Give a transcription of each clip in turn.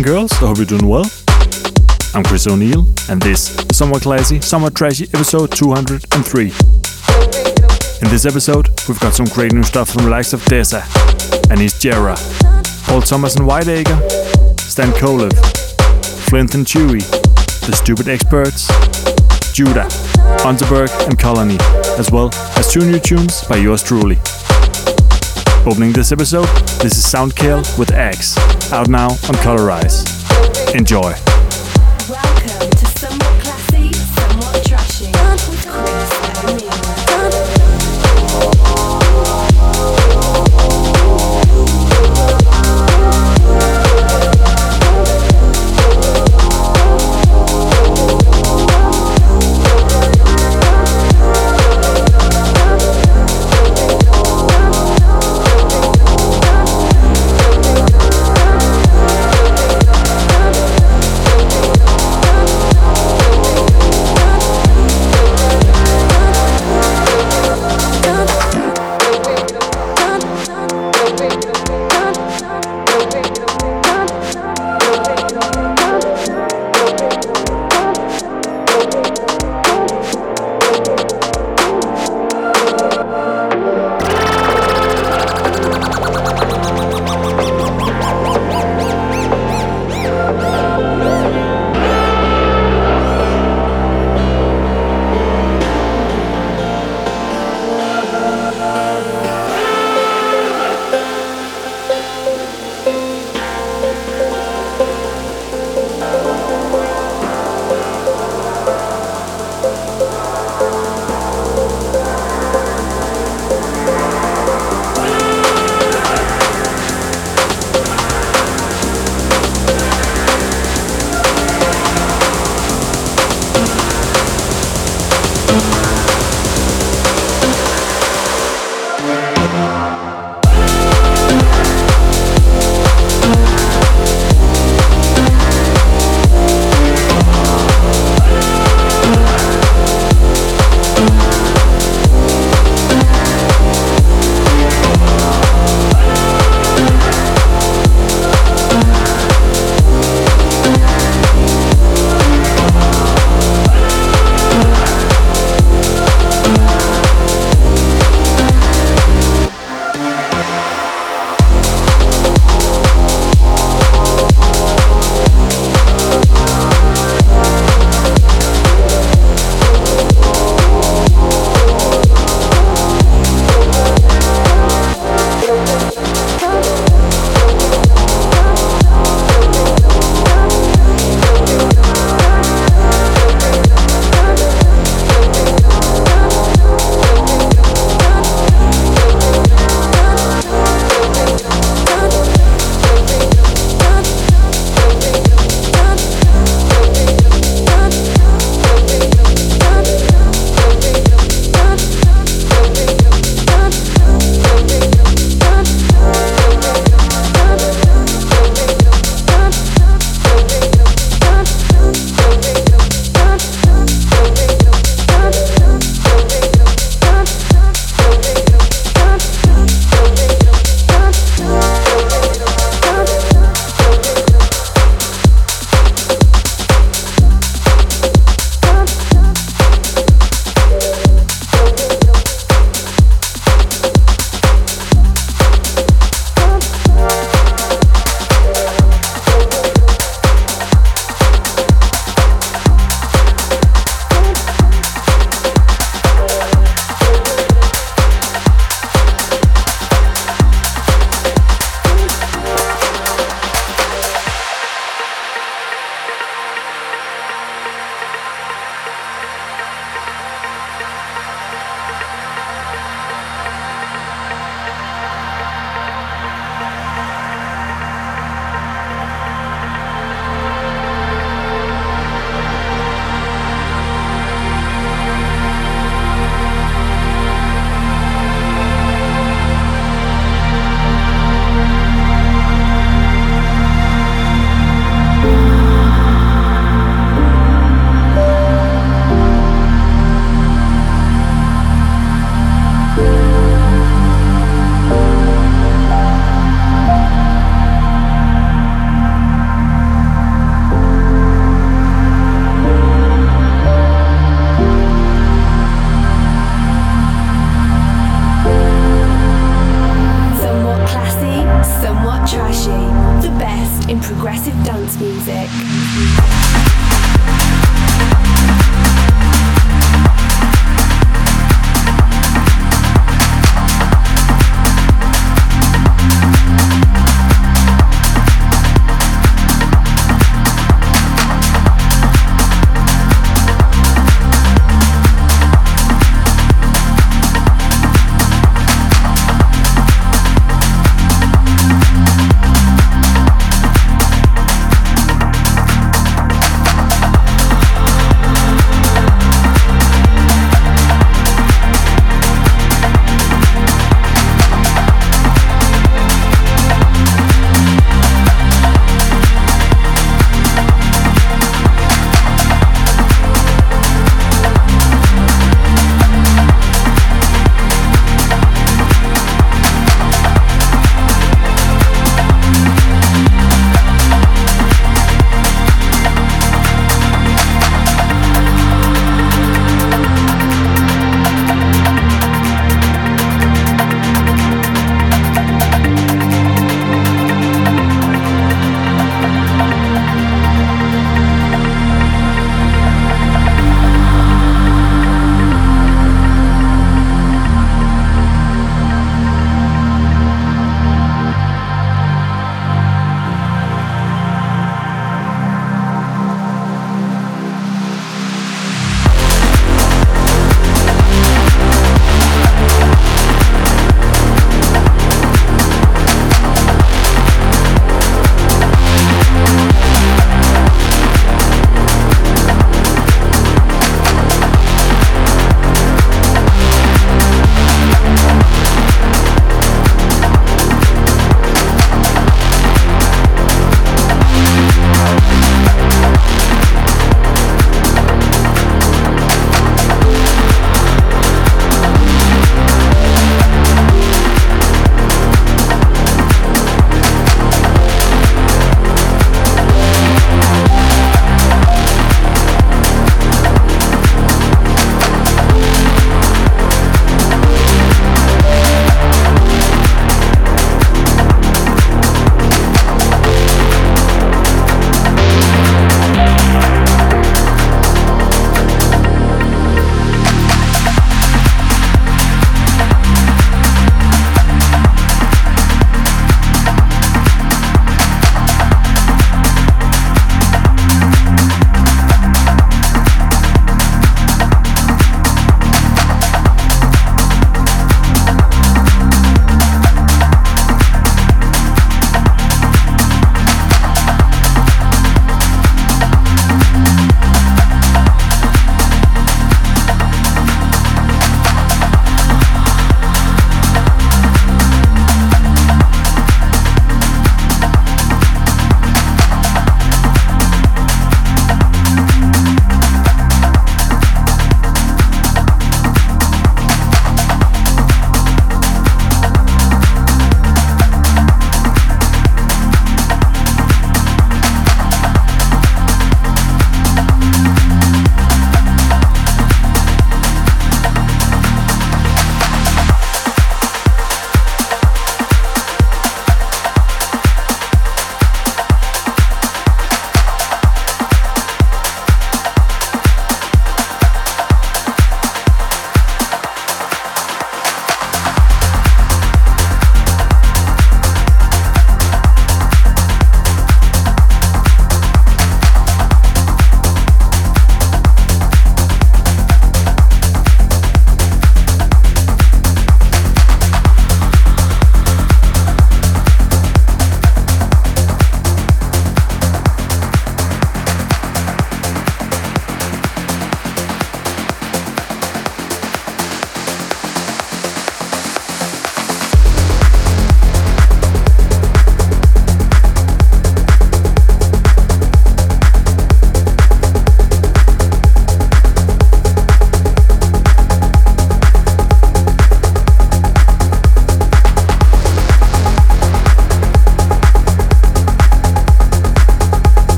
And girls. I hope you're doing well. I'm Kris O'Neil, and this is Somewhat Classy, Somewhat Trashy, episode 203. In this episode, we've got some great new stuff from the likes of Dezza, Aneesh Gera, Paul Thomas and White-Akre, Stan Kolev, Flynthe and Chewy, The Stupid Experts, Judah, Unterberg and Kolonie, as well as two new tunes by yours truly. Opening this episode, this is Soundkill with X, out now on Colorize. Enjoy.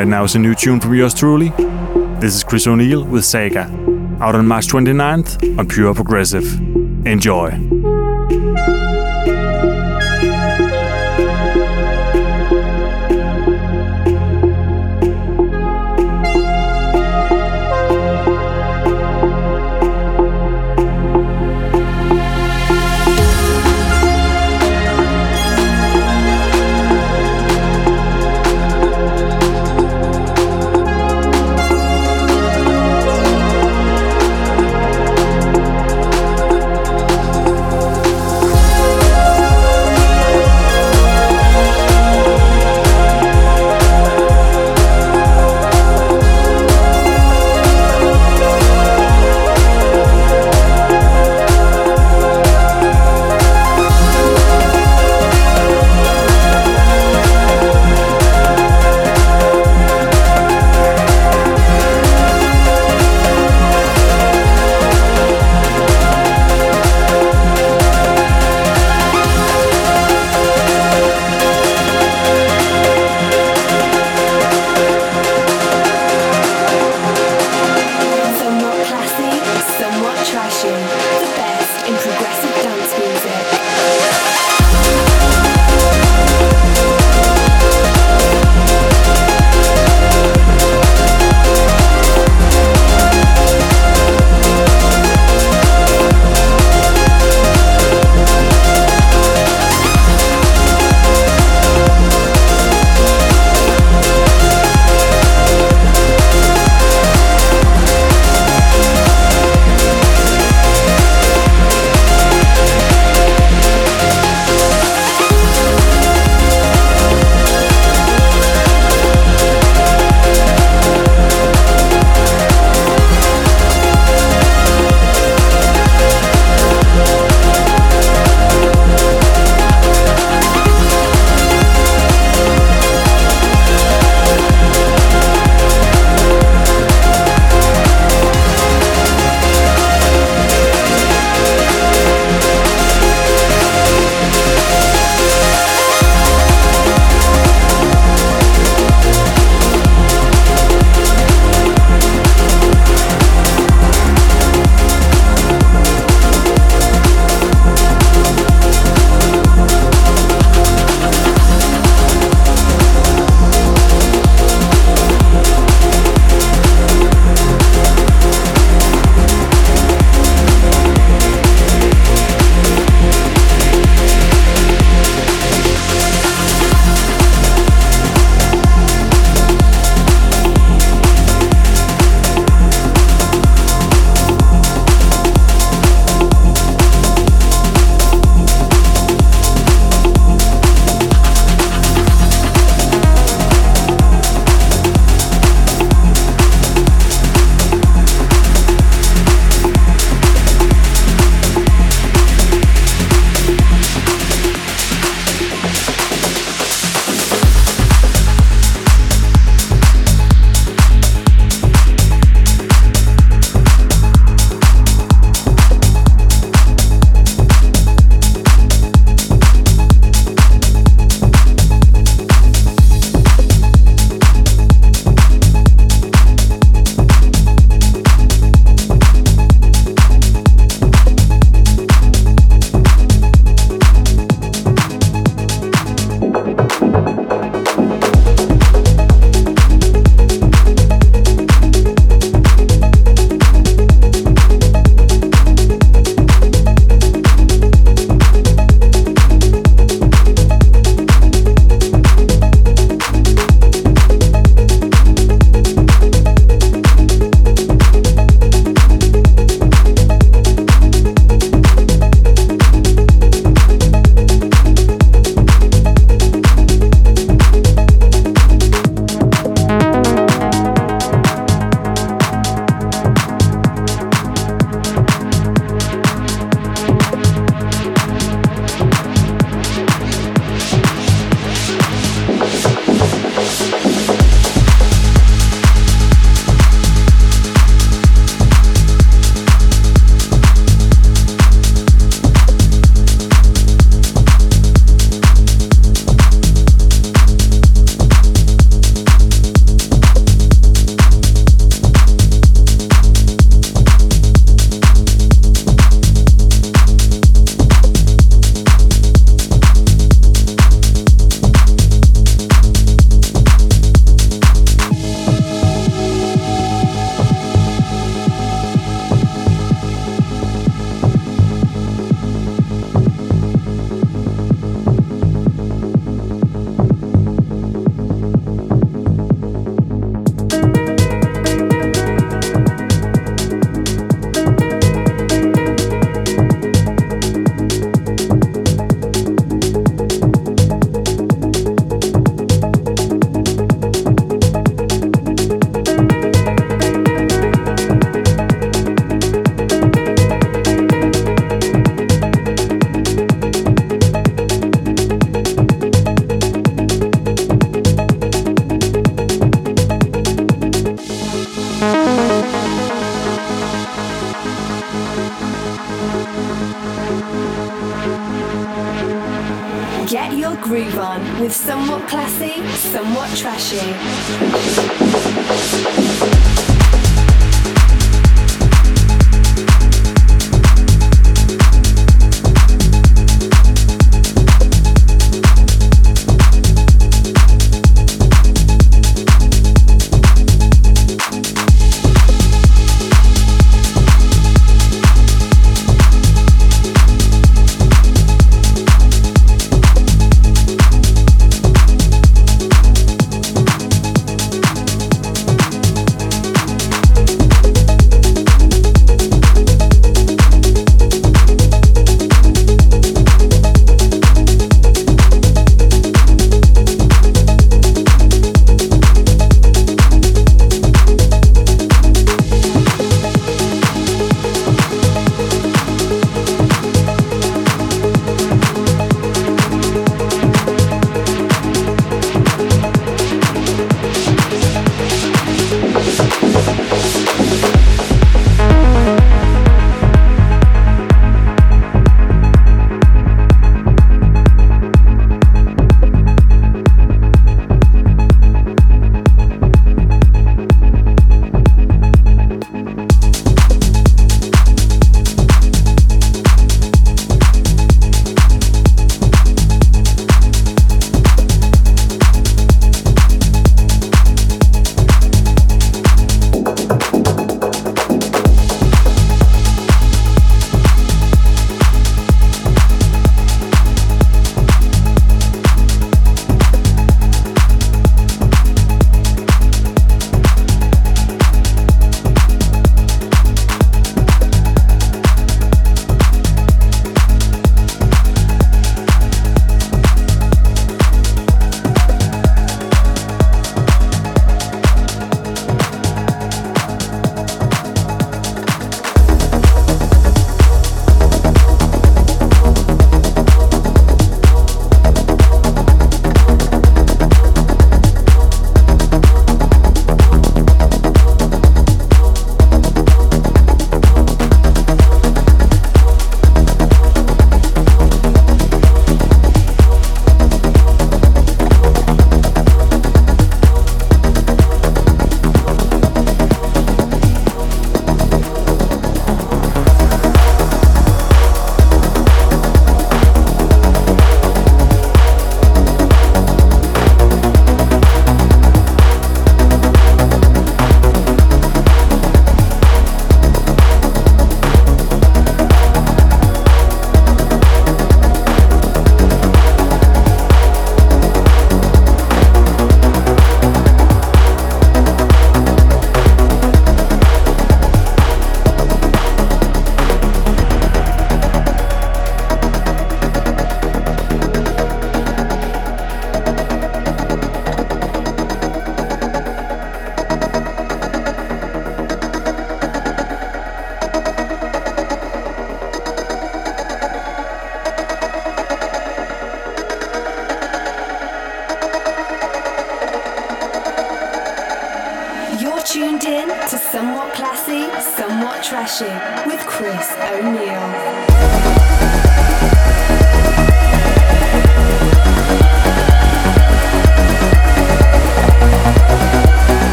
Right now is a new tune from yours truly. This is Kris O'Neil with Sega, out on March 29th on Pure Progressive. Enjoy.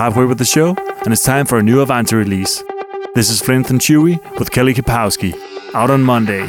Halfway with the show, and it's time for a new Avanti release. This is Flynthe and Chewy with Kelly Kapowski, out on Monday.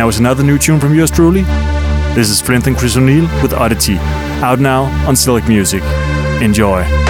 Now is another new tune from yours truly. This is Flynthe and Kris O'Neil with Oddity, out now on Silk Music. Enjoy.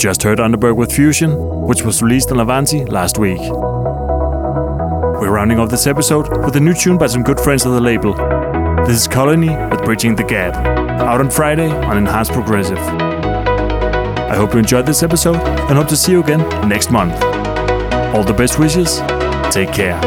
Just heard Unterberg with Fusion, which was released on Avanti last week. We're rounding off this episode with a new tune by some good friends of the label. This is Kolonie with Bridging the Gap, out on Friday on Enhanced Progressive. I hope you enjoyed this episode and hope to see you again next month. All the best wishes. Take care.